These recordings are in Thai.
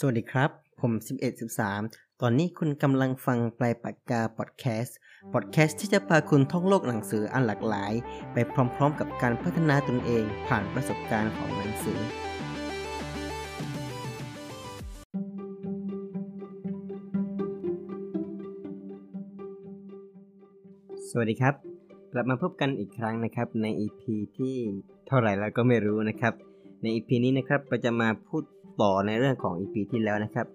สวัสดีครับ ผม 1113 ตอนนี้คุณกำลังฟังปลายปากกาพอดแคสต์ พอดแคสต์ที่จะพาคุณท่องโลกหนังสืออันหลากหลาย ไปพร้อมๆ กับการพัฒนาตนเองผ่านประสบการณ์ของหนังสือ สวัสดีครับ กลับมาพบกันอีกครั้งนะครับใน EP ที่เท่าไหร่แล้วก็ไม่รู้นะครับ ใน EP นี้นะครับเราจะมาพูด ต่อในเรื่องของ EP ที่แล้วนะครับ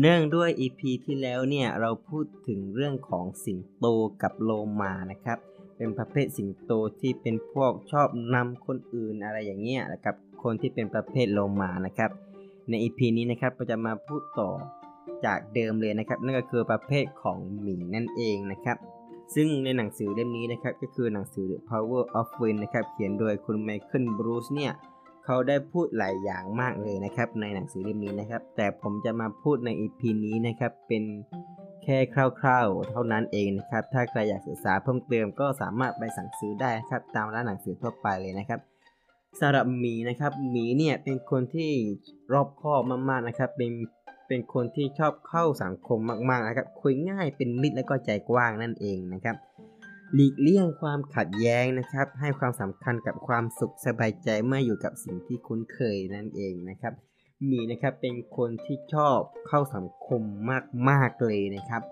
เนื่องด้วย EP ที่แล้วเนี่ยเราพูดถึงเรื่องของสิงโตกับโลมานะครับ เป็นประเภทสิงโตที่เป็นพวกชอบนำคนอื่นอะไรอย่างเงี้ยนะครับ คนที่เป็นประเภทโลมานะครับ ใน EP นี้นะครับเราจะมาพูดต่อจากเดิมเลยนะครับ นั่นก็คือประเภทของหมีนั่นเองนะครับซึ่งในหนังสือเล่มนี้นะครับก็คือหนังสือ The Power of Wind นะครับเขียนโดยคุณไมเคิลบรูซเนี่ย เขาได้พูดหลายอย่างมากเลยนะครับ ในหนังสือเล่มนี้นะครับ แต่ผมจะมาพูดใน EP นี้นะครับ เป็นแค่คร่าวๆ เท่านั้นเองนะครับ ถ้าใครอยากศึกษาเพิ่มเติมก็สามารถไปสั่งซื้อได้ครับตามร้านหนังสือทั่วไปเลยนะครับสำหรับหมีนะครับหมีเนี่ยเป็นคนที่รอบคอบมากๆนะครับ เป็นเป็นคนที่ชอบเข้าสังคมมากๆนะครับ คุยง่ายเป็นมิตรและก็ใจกว้างนั่นเองนะครับ หลีกเลี่ยงความขัดแย้งนะครับ ให้ความสำคัญกับความสุขสบายใจเมื่ออยู่กับสิ่งที่คุ้นเคยนั่นเองนะครับ มีนะครับเป็นคนที่ชอบเข้าสังคมมากๆเลยนะครับ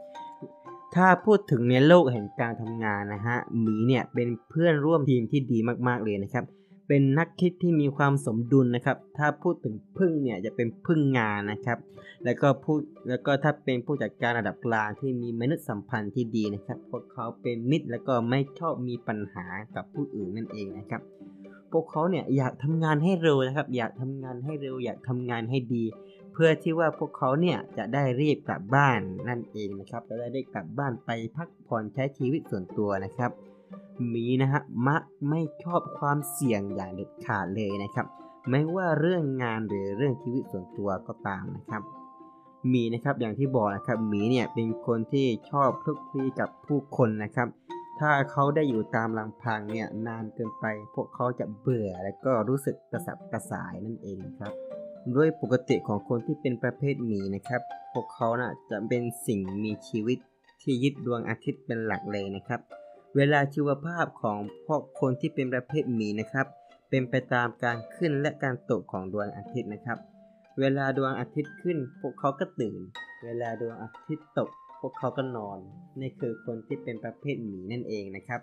ถ้าพูดถึงในโลกแห่งการทำงานนะฮะมีเนี่ยเป็นเพื่อนร่วมทีมที่ดีมากๆเลยนะครับ เป็นนักคิดที่มีความสมดุลนะครับ ถ้าพูดถึงพึ่งเนี่ยจะเป็นพึ่งงานนะครับ แล้วก็พูดแล้วก็ถ้าเป็นผู้จัดการระดับกลางที่มีมนุษยสัมพันธ์ที่ดีนะครับ พวกเขาเป็นมิตรแล้วก็ไม่ชอบมีปัญหากับผู้อื่นนั่นเองนะครับ พวกเขาเนี่ยอยากทำงานให้เร็วนะครับ อยากทำงานให้เร็ว อยากทำงานให้ดี เพื่อที่ว่าพวกเขาเนี่ยจะได้รีบกลับบ้านนั่นเองนะครับจะได้ได้กลับบ้านไปพักผ่อนใช้ชีวิตส่วนตัวนะครับ มีนะฮะมักไม่ชอบความเสี่ยงอย่างเด็ดขาดเลยนะครับ ไม่ว่าเรื่องงานหรือเรื่องชีวิตส่วนตัวก็ตามนะครับมีนะครับอย่างที่บอกนะครับหมีเนี่ยเป็นคนที่ชอบคลุกคลีกับผู้คนนะครับ ถ้าเขาได้อยู่ตามลำพังเนี่ยนานเกินไป พวกเขาจะเบื่อและก็รู้สึกกระสับกระส่ายนั่นเองครับด้วยปกติของคนที่เป็นประเภทหมีนะครับ พวกเขานะ่ะจะเป็นสิ่งมีชีวิตที่ยึดดวงอาทิตย์เป็นหลักเลยนะครับ เวลาชีวภาพของพวกคนที่เป็นประเภทหมีนะครับ เป็นไปตามการขึ้นและการตกของดวงอาทิตย์นะครับ เวลาดวงอาทิตย์ขึ้น พวกเขาก็ตื่น เวลาดวงอาทิตย์ตก พวกเขาก็นอน นี่คือคนที่เป็นประเภทหมีนั่นเองนะครับ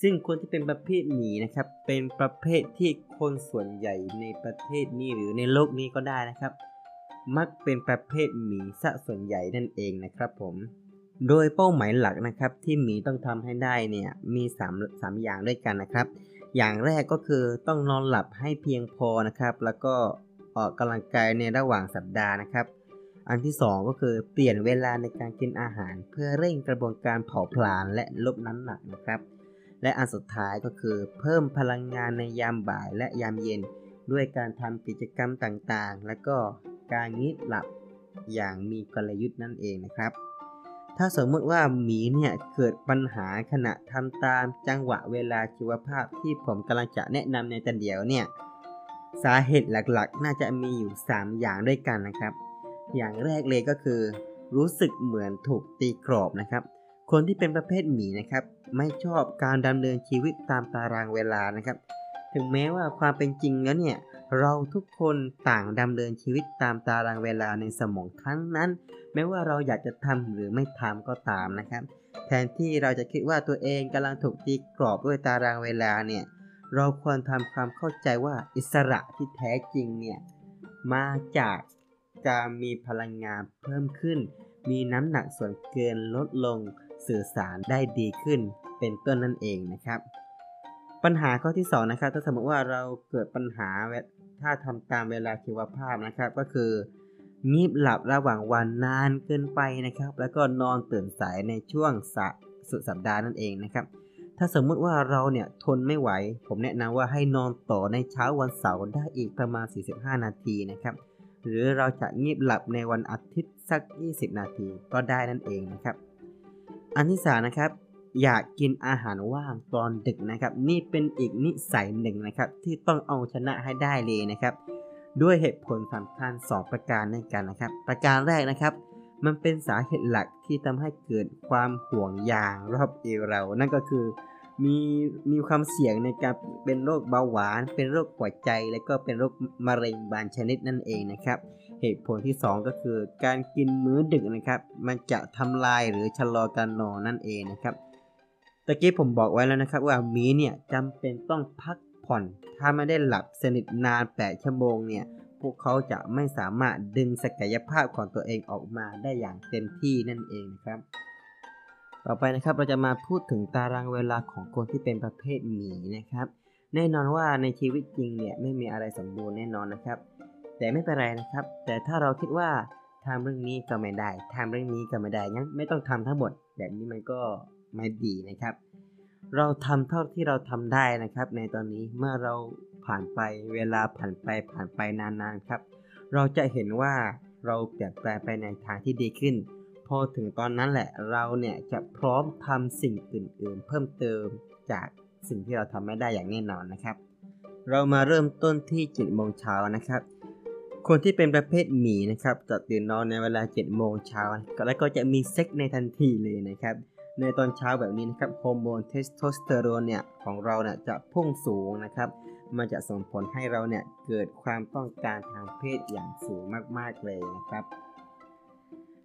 ซึ่งคนที่เป็นประเภทหมีนะครับ เป็นประเภทที่คนส่วนใหญ่ในประเทศนี้หรือในโลกนี้ก็ได้นะครับ มักเป็นประเภทหมีซะส่วนใหญ่นั่นเองนะครับผม โดยเป้าหมายหลักนะครับที่หมีต้องทำให้ได้เนี่ยมี3 3อย่างด้วยกันนะครับ อย่างแรกก็คือต้องนอนหลับให้เพียงพอนะครับ แล้วก็ออกกำลังกายในระหว่างสัปดาห์นะครับ อันที่ 2 ก็คือเปลี่ยนเวลาในการกินอาหาร เพื่อเร่งกระบวนการเผาผลาญและลดน้ำหนักนะครับ และอันสุดท้ายก็คือเพิ่มพลังงานในยามบ่ายและยามเย็น ด้วยการทำกิจกรรมต่างๆ และก็การงีบหลับอย่างมีกลยุทธ์นั่นเองนะครับ ถ้าสมมติว่าหมีเนี่ยเกิดปัญหาขณะทำตามจังหวะเวลาชีวภาพที่ผมกำลังจะแนะนำในตอนเดียวเนี่ย สาเหตุหลักๆ น่าจะมีอยู่ 3 อย่างด้วยกันนะครับ อย่างแรกเลยก็คือ รู้สึกเหมือนถูกตีกรอบนะครับ คนที่เป็นประเภทหมีนะครับ ไม่ชอบการดำเนินชีวิตตามตารางเวลานะครับ ถึงแม้ว่าความเป็นจริงแล้วเนี่ย เราทุกคนต่างดำเนินชีวิตตามตารางเวลาในสมองทั้งนั้นไม่ว่าเราอยากจะทำหรือไม่ทำก็ตามนะครับ แทนที่เราจะคิดว่าตัวเองกำลังถูกตีกรอบด้วยตารางเวลาเนี่ย เราควรทำความเข้าใจว่าอิสระที่แท้จริงเนี่ย มาจากการมีพลังงานเพิ่มขึ้น มีน้ำหนักส่วนเกินลดลงสื่อสารได้ดีขึ้น เป็นต้นนั่นเองนะครับ ปัญหาข้อที่2นะครับถ้าสมมติว่าเราเกิดปัญหาถ้าทำตามเวลาชีวภาพนะครับ ก็คืองีบหลับระหว่างวันนานเกินไปนะครับ แล้วก็นอนตื่นสายในช่วงสุดสัปดาห์นั่นเองนะครับ ถ้าสมมุติว่าเราเนี่ยทนไม่ไหว ผมแนะนำว่าให้นอนต่อในเช้าวันเสาร์ได้อีกประมาณ 45 นาทีนะครับ หรือเราจะงีบหลับในวันอาทิตย์สัก 20 นาทีก็ได้นั่นเองนะครับ อันที่สานะครับ อยากกินอาหารว่างตอนดึกนะครับ นี่เป็นอีกนิสัยหนึ่งนะครับ ที่ต้องเอาชนะให้ได้เลยนะครับ ด้วยเหตุผลสำคัญ2ประการในกันนะครับ ประการแรกนะครับ มันเป็นสาเหตุหลักที่ทำให้เกิดความห่วงยางรอบเอวเรา นั่นก็คือมีมีความเสี่ยงในการเป็นโรคเบาหวาน เป็นโรคหัวใจ และก็เป็นโรคมะเร็งบางชนิดนั่นเองนะครับ เหตุผลที่ 2 ก็คือการกินมื้อดึกนะครับ มันจะทำลายหรือชะลอการนอนนั่นเองนะครับ ตะกี้ผมบอกไว้แล้วนะครับว่ามีเนี่ยจำเป็นต้องพักผ่อน ถ้าไม่ได้หลับสนิทนาน 8 ชั่วโมงเนี่ย พวกเขาจะไม่สามารถดึงศักยภาพของตัวเองออกมาได้อย่างเต็มที่นั่นเองนะครับ ต่อไปนะครับเราจะมาพูดถึงตารางเวลาของคนที่เป็นประเภทหมีนะครับ แน่นอนว่าในชีวิตจริงเนี่ยไม่มีอะไรสมบูรณ์แน่นอนนะครับ แต่ไม่เป็นไรนะครับ แต่ถ้าเราคิดว่าทำเรื่องนี้ก็ไม่ได้ทำเรื่องนี้ก็ไม่ได้งั้นไม่ต้องทำทั้งหมดแบบนี้มันก็ ไม่ดีนะครับ เราทำเท่าที่เราทำได้นะครับ ในตอนนี้เมื่อเราผ่านไปเวลาผ่านไปผ่านไปนานๆครับ เราจะเห็นว่าเราเปลี่ยนแปลงไปในทางที่ดีขึ้น พอถึงตอนนั้นแหละเราเนี่ยจะพร้อมทำสิ่งอื่นๆ เพิ่มเติมจากสิ่งที่เราทำไม่ได้อย่างแน่นอนนะครับ เรามาเริ่มต้นที่7โมงเช้านะครับ คนที่เป็นประเภทหมีนะครับจะตื่นนอนในเวลา7โมงเช้าแล้วก็จะมีเซ็กซ์ในทันทีเลยนะครับ ในตอนเช้าแบบนี้นะครับฮอร์โมนเทสโทสเตอโรนเนี่ยของเราเนี่ยจะพุ่งสูงนะครับ มันจะส่งผลให้เราเนี่ยเกิดความต้องการทางเพศอย่างสูงมากๆเลยนะครับ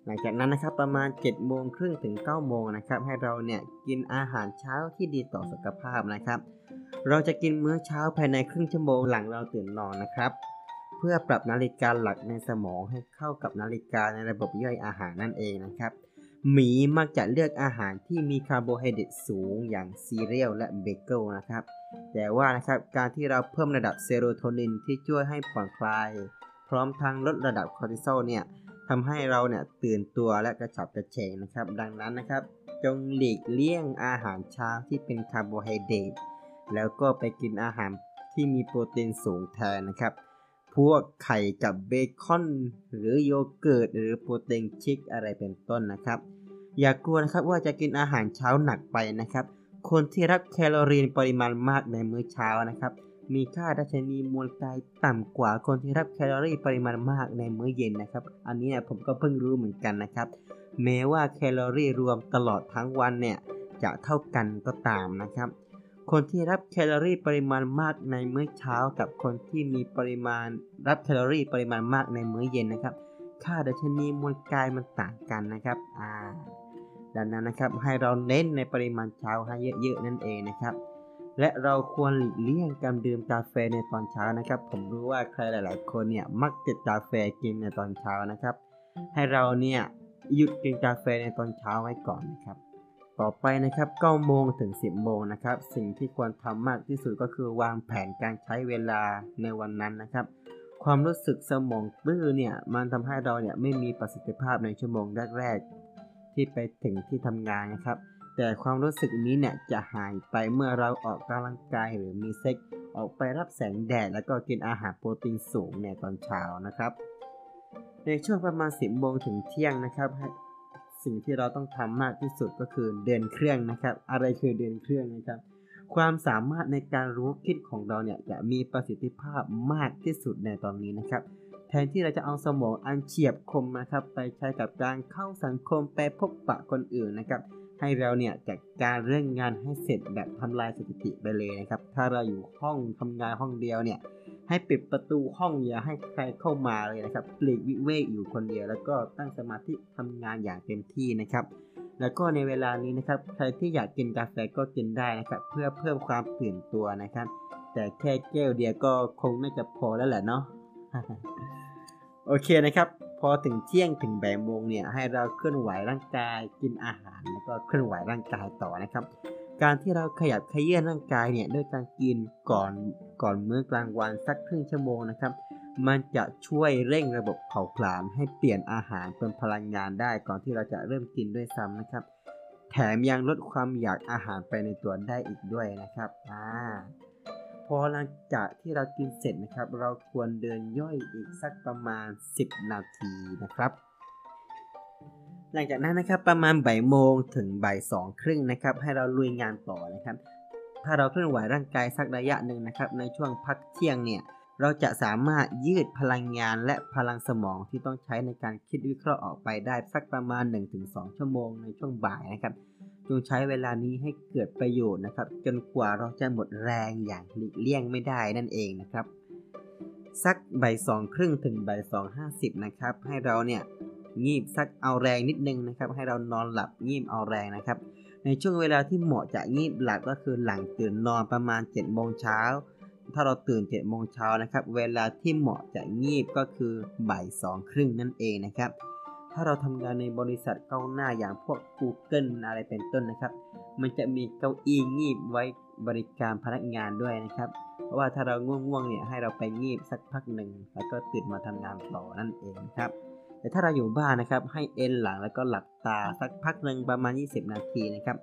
หลังจากนั้นนะครับประมาณ7โมงครึ่งถึง9โมงนะครับให้เราเนี่ยกินอาหารเช้าที่ดีต่อสุขภาพนะครับ เราจะกินมื้อเช้าภายในครึ่งชั่วโมงหลังเราตื่นนอนนะครับ เพื่อปรับนาฬิกาหลักในสมองให้เข้ากับนาฬิกาในระบบย่อยอาหารนั่นเองนะครับ หมีมักจะเลือกอาหารที่มีคาร์โบไฮเดรตสูงอย่างซีเรียลและเบเกิลนะครับ แต่ว่านะครับการที่เราเพิ่มระดับเซโรโทนินที่ช่วยให้ผ่อนคลาย พร้อมทั้งลดระดับคอร์ติซอลเนี่ยทำให้เราเนี่ยตื่นตัวและกระฉับกระเฉงนะครับ ดังนั้นนะครับ จงหลีกเลี่ยงอาหารเช้าที่เป็นคาร์โบไฮเดรตแล้วก็ไปกินอาหารที่มีโปรตีนสูงแทนนะครับ พวกไข่กับเบคอน หรือโยเกิร์ตหรือโปรตีน shake อะไรเป็นต้นนะครับ อย่ากลัวนะครับว่าจะกินอาหารเช้าหนักไปนะครับ คนที่รับแคลอรี่ปริมาณมากในมื้อเช้านะครับ มีค่าดัชนีมวลกายต่ำกว่าคนที่รับแคลอรี่ปริมาณมากในมื้อเย็นนะครับ อันนี้เนี่ยผมก็เพิ่งรู้เหมือนกันนะครับ แม้ว่าแคลอรี่รวมตลอดทั้งวันเนี่ยจะเท่ากันก็ตามนะครับ คนที่รับแคลอรี่ปริมาณมากในมื้อเช้า กับคนที่มีปริมาณรับแคลอรี่ปริมาณมากในมื้อเย็นนะครับ ค่าดัชนีมวลกายมันต่างกันนะครับอ่าดังนั้นนะครับให้เราเน้นในปริมาณเช้าให้เยอะๆนั่นเองนะครับและเราควรหลีกเลี่ยงการดื่มกาแฟในตอนเช้านะครับ ผมรู้ว่าใครหลาย ๆ คนเนี่ยมักจะกาแฟกินในตอนเช้านะครับ ให้เราเนี่ยหยุดกินกาแฟในตอนเช้าไว้ก่อนนะครับ ต่อไปนะครับ9โมงถึง 10 โมงนะครับ สิ่งที่ควรทำมากที่สุดก็คือวางแผนการใช้เวลาในวันนั้นนะครับ ความรู้สึกสมองตื้อเนี่ยมันทำให้เราเนี่ยไม่มีประสิทธิภาพในชั่วโมงแรกๆที่ไปถึงที่ทำงานนะครับ แต่ความรู้สึกนี้เนี่ยจะหายไปเมื่อเราออกกำลังกายหรือมีเซ็กออกไปรับแสงแดดแล้วก็กินอาหารโปรตีนสูงในตอนเช้านะครับ ในช่วงประมาณ 10โมงถึงเที่ยงนะครับ สิ่งที่เราต้องทำมากที่สุดก็คือเดินเครื่องนะครับ อะไรคือเดินเครื่องนะครับ ความสามารถในการรู้คิดของเราเนี่ยจะมีประสิทธิภาพมากที่สุดในตอนนี้นะครับ แทนที่เราจะเอาสมองอันเฉียบคมนะครับไปใช้กับการเข้าสังคมไปพบปะคนอื่นนะครับ ให้เราเนี่ยจัดการเรื่องงานให้เสร็จแบบทำลายสถิติไปเลยนะครับ ถ้าเราอยู่ห้องทำงานห้องเดียวเนี่ย ให้ปิดประตูห้องอย่าให้ใครเข้ามาเลยนะครับปลีกวิเวกอยู่คนเดียว แล้วก็ตั้งสมาธิทำงานอย่างเต็มที่นะครับ แล้วก็ในเวลานี้นะครับ ใครที่อยากกินกาแฟก็กินได้นะครับ เพื่อเพิ่มความตื่นตัวนะครับ แต่แค่แก้วเดียวก็คงน่าจะพอแล้วแหละเนาะโอเคนะครับ พอถึงเที่ยงถึงบ่ายโมงเนี่ยให้เราเคลื่อนไหวร่างกายกินอาหารแล้วก็เคลื่อนไหวร่างกายต่อนะครับ การที่เราขยับขยื้อนร่างกายเนี่ยด้วยการกินก่อนก่อนมื้อกลางวันสักครึ่งชั่วโมงนะครับ มันจะช่วยเร่งระบบเผาผลาญให้เปลี่ยนอาหารเป็นพลังงานได้ก่อนที่เราจะเริ่มกินด้วยซ้ำนะครับ แถมยังลดความอยากอาหารไปในตัวได้อีกด้วยนะครับอ่าพอหลังจากที่เรากินเสร็จนะครับ เราควรเดินย่อยอีกสักประมาณ 10 นาทีนะครับ หลังจากนั้นนะครับประมาณบ่ายโมงถึงบ่ายสองครึ่งนะครับให้เราลุยงานต่อนะครับ ถ้าเราเคลื่อนไหวร่างกายสักระยะหนึ่งนะครับในช่วงพักเที่ยงเนี่ยเราจะสามารถยืดพลังงานและพลังสมองที่ต้องใช้ในการคิดวิเคราะห์ออกไปได้สักประมาณ 1-2 ชั่วโมงในช่วงบ่ายนะครับจงใช้เวลานี้ให้เกิดประโยชน์นะครับ จนกว่าเราจะหมดแรงอย่างหลีกเลี่ยงไม่ได้นั่นเองนะครับ สักบ่ายสองครึ่งถึงบ่ายสองห้าสิบนะครับ ให้เราเนี่ย งีบสักเอาแรงนิดนึงนะครับ ให้เรานอนหลับงีบเอาแรงนะครับ ในช่วงเวลาที่เหมาะจะงีบหลับก็คือหลังตื่นนอนประมาณ7จ็ดโมงเช้าถ้าเราตื่น7จ็ดโมงเช้านะครับ เวลาที่เหมาะจะงีบก็คือบ่ายสองครึ่งนั่นเองนะครับ ถ้าเราทำงานในบริษัทก้าวหน้าอย่างพวก Google อะไรเป็นต้นนะครับ มันจะมีเก้าอี้งีบไว้บริการพนักงานด้วยนะครับ เพราะว่าถ้าเราง่วงๆเนี่ยให้เราไปงีบสักพักหนึ่งแล้วก็ตื่นมาทำงานต่อนั่นเองครับ แต่ถ้าเราอยู่บ้านนะครับให้เอนหลังแล้วก็หลับตาสักพักหนึ่งประมาณ 20 นาทีนะครับ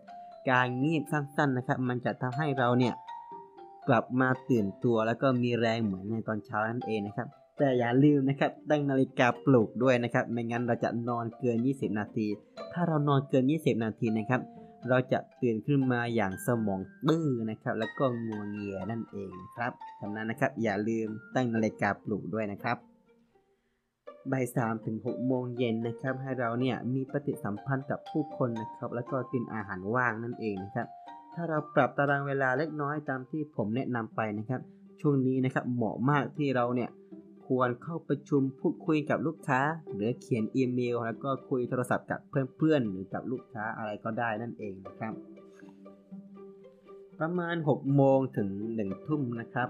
การงีบสั้นๆนะครับ มันจะทำให้เราเนี่ยกลับมาตื่นตัวแล้วก็มีแรงเหมือนในตอนเช้านั่นเองนะครับ แต่อย่าลืมนะครับตั้งนาฬิกาปลุกด้วยนะครับ ไม่งั้นเราจะนอนเกิน 20 นาที ถ้าเรานอนเกิน 20 นาทีนะครับ เราจะตื่นขึ้นมาอย่างสมองตื้อนะครับ แล้วก็งัวเงียนั่นเองครับฉะนั้นนะครับ อย่าลืมตั้งนาฬิกาปลุกด้วยนะครับ บ่ายสามถึงหกโมงเย็นนะครับ ให้เราเนี่ยมีปฏิสัมพันธ์กับผู้คนนะครับ แล้วก็กินอาหารว่างนั่นเองนะครับ ถ้าเราปรับตารางเวลาเล็กน้อยตามที่ผมแนะนำไปนะครับ ช่วงนี้นะครับเหมาะมากที่เราเนี่ยควรเข้าประชุมพูดคุยกับลูกค้า หรือเขียนอีเมล แล้วก็คุยโทรศัพท์กับเพื่อนๆ หรือกับลูกค้าอะไรก็ได้นั่นเองนะครับ ประมาณ 6 โมงถึง 1 ทุ่มนะครับ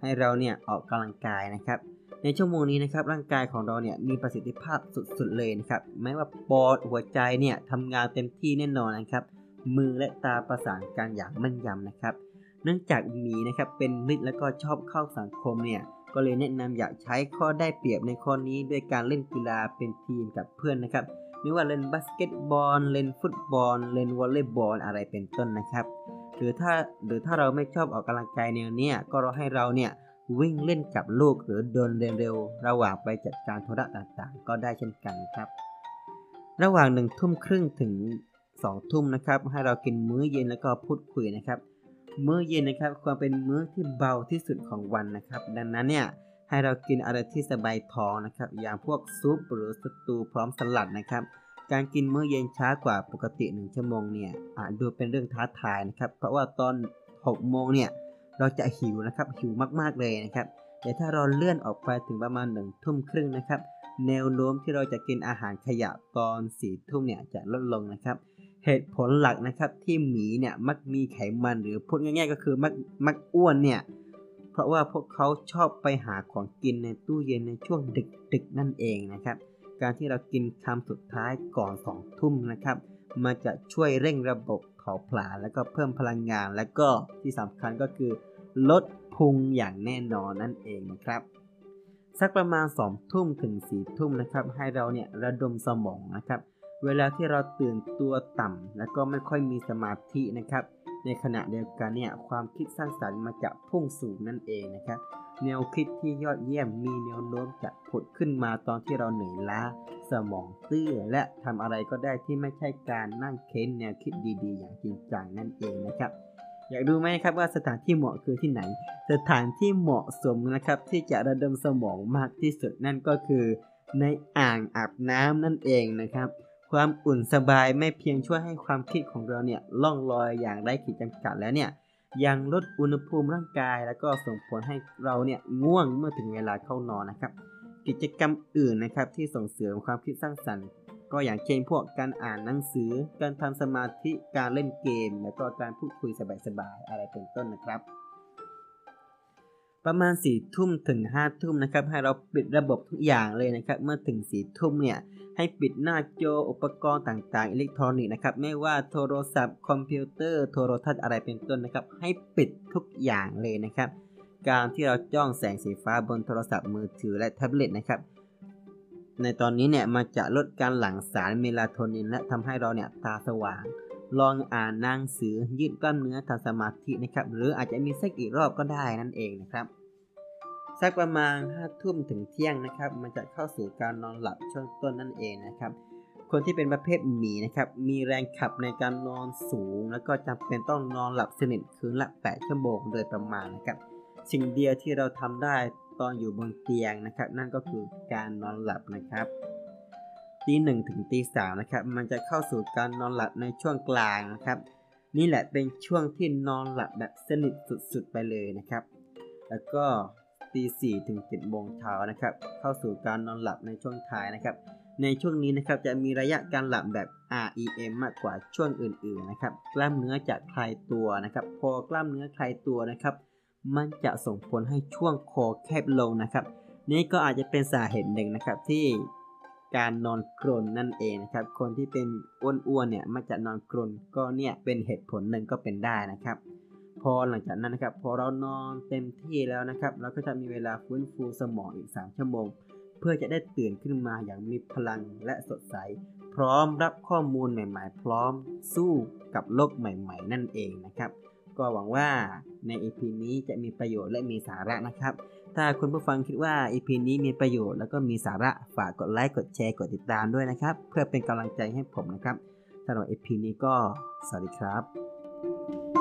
ให้เราเนี่ยออกกำลังกายนะครับ ในชั่วโมงนี้นะครับร่างกายของเราเนี่ยมีประสิทธิภาพสุดๆเลยนะครับแม้ว่าปอดหัวใจเนี่ยทำงานเต็มที่แน่นอนนะครับมือและตาประสานกันอย่างมั่นยำนะครับ เนื่องจากหมีนะครับเป็นมิตรและก็ชอบเข้าสังคมเนี่ยก็เลยแนะนำอยากใช้ข้อได้เปรียบในข้อนี้ด้วยการเล่นกีฬาเป็นทีมกับเพื่อนนะครับไม่ว่าเล่นบาสเกตบอลเล่นฟุตบอลเล่นวอลเลย์บอลอะไรเป็นต้นนะครับ หรือถ้าหรือถ้าเราไม่ชอบออกกำลังกายแนวเนี้ยก็เราให้เราเนี่ย วิ่งเล่นกับลูกหรือเดินเร็วๆ ระหว่างไปจัดการธุระต่างๆ ก็ได้เช่นกันครับ ระหว่างหนึ่งทุ่มครึ่งถึงสองทุ่มนะครับ ให้เรากินมื้อเย็นแล้วก็พูดคุยนะครับ มื้อเย็นนะครับควรเป็นมื้อที่เบาที่สุดของวันนะครับ ดังนั้นเนี่ยให้เรากินอะไรที่สบายท้องนะครับ อย่างพวกซุปหรือสตูพร้อมสลัดนะครับ การกินมื้อเย็นช้ากว่าปกติ1ชั่วโมงเนี่ยอาจดูเป็นเรื่องท้าทายนะครับ เพราะว่าตอน6โมงเนี่ย เราจะหิวนะครับหิวมากๆเลยนะครับแต่ถ้าเราเลื่อนออกไปถึงประมาณ1ทุ่มครึ่งนะครับ แนวโน้มที่เราจะกินอาหารขยะตอนสี่ทุ่มเนี่ยจะลดลงนะครับ เหตุผลหลักนะครับที่หมีเนี่ยมักมีไขมันหรือพูดง่าย ๆ ก็คือมักมักอ้วนเนี่ยเพราะว่าพวกเขาชอบไปหาของกินในตู้เย็นในช่วงดึกๆนั่นเองนะครับ การที่เรากินคำสุดท้ายก่อน2ทุ่มนะครับ มันจะช่วยเร่งระบบ เผาผลาญแล้วก็เพิ่มพลังงาน และก็ที่สำคัญก็คือ ลดพุงอย่างแน่นอนนั่นเองนะครับ สักประมาณ2ทุ่มถึง4ทุ่มนะครับ ให้เราเนี่ยระดมสมองนะครับ เวลาที่เราตื่นตัวต่ำแล้วก็ไม่ค่อยมีสมาธินะครับ ในขณะเดียวกันเนี่ยความคิดสร้างสรรค์มาจะพุ่งสูงนั่นเองนะครับ แนวคิดที่ยอดเยี่ยมมีแนวโน้มจะผุดขึ้นมาตอนที่เราเหนื่อยล้า สมองตื้อและทำอะไรก็ได้ที่ไม่ใช่การนั่งเค้นแนวคิดดีๆ อย่างจริงจังนั่นเองนะครับ อยากดูไหมครับว่าสถานที่เหมาะคือที่ไหน สถานที่เหมาะสมนะครับที่จะระดมสมองมากที่สุดนั่นก็คือในอ่างอาบน้ำนั่นเองนะครับ ความอุ่นสบายไม่เพียงช่วยให้ความคิดของเราเนี่ยล่องลอยอย่างไร้ขีดจำกัดแล้วเนี่ย ยังลดอุณหภูมิร่างกาย แล้วก็ส่งผลให้เราเนี่ยง่วงเมื่อถึงเวลาเข้านอนนะครับ กิจกรรมอื่นนะครับที่ส่งเสริมความคิดสร้างสรรค์ ก็อย่างเช่นพวกการอ่านหนังสือ การทำสมาธิการเล่นเกม แล้วก็การพูดคุยสบายๆอะไรเป็นต้นนะครับ ประมาณ4ี่ทุ่มถึง5้าทุ่มนะครับ ให้เราปิดระบบทุกอย่างเลยนะครับ เมื่อถึง4ี่ทุ่มเนี่ย ให้ปิดหน้าจออุปกรณ์ต่างๆ อิเล็กทรอนิกส์นะครับ ไม่ว่าโทรศัพท์คอมพิวเตอร์โทรทัศน์อะไรเป็นต้นนะครับ ให้ปิดทุกอย่างเลยนะครับ การที่เราจ้องแสงสีฟ้าบนโทรศัพท์มือถือและแท็บเล็ตนะครับ ในตอนนี้เนี่ยมันจะลดการหลั่งสารเมลาโทนินและทำให้เราเนี่ยตาสว่าง ลองอ่านหนังสือยืดกล้ามเนื้อทำสมาธินะครับ หรืออาจจะมีสักอีกรอบก็ได้นั่นเองนะครับ สักประมาณ5ทุ่มถึงเที่ยงนะครับ มันจะเข้าสู่การนอนหลับช่วงต้นนั่นเองนะครับ คนที่เป็นประเภทหมีนะครับ มีแรงขับในการนอนสูง แล้วก็จำเป็นต้องนอนหลับสนิทคืนละ 8 ชั่วโมงโดยประมาณนะครับ สิ่งเดียวที่เราทำได้ตอนอยู่บนเตียงนะครับ นั่นก็คือการนอนหลับนะครับ ตีหนึ่งถึงตีสามนะครับมันจะเข้าสู่การนอนหลับในช่วงกลางนะครับ นี่แหละเป็นช่วงที่นอนหลับแบบสนิทสุดๆไปเลยนะครับ แล้วก็ตีสี่ถึงเจ็ดโมงเช้านะครับเข้าสู่การนอนหลับในช่วงท้ายนะครับ ในช่วงนี้นะครับจะมีระยะการหลับแบบ REM มากกว่าช่วงอื่นๆนะครับ กล้ามเนื้อจะคลายตัวนะครับ พอกล้ามเนื้อคลายตัวนะครับมันจะส่งผลให้ช่วงคอแคบลงนะครับ นี่ก็อาจจะเป็นสาเหตุหนึ่งนะครับที่ การนอนกรนนั่นเองนะครับ คนที่เป็นอ้วนๆเนี่ยมักจะนอนกรนก็เนี่ยเป็นเหตุผลหนึ่งก็เป็นได้นะครับ พอหลังจากนั้นนะครับพอเรานอนเต็มที่แล้วนะครับ เราก็จะมีเวลาฟื้นฟูสมองอีก 3 ชั่วโมง เพื่อจะได้ตื่นขึ้นมาอย่างมีพลังและสดใส พร้อมรับข้อมูลใหม่ๆ พร้อมสู้กับโลกใหม่ ๆ นั่นเองนะครับ ก็หวังว่าใน EP นี้จะมีประโยชน์และมีสาระนะครับ ถ้าคุณผู้ฟังคิดว่าอีพีนี้มีประโยชน์แล้วก็มีสาระฝากกดไลค์กดแชร์กดติดตามด้วยนะครับ เพื่อเป็นกำลังใจให้ผมนะครับสำหรับอีพีนี้ก็สวัสดีครับ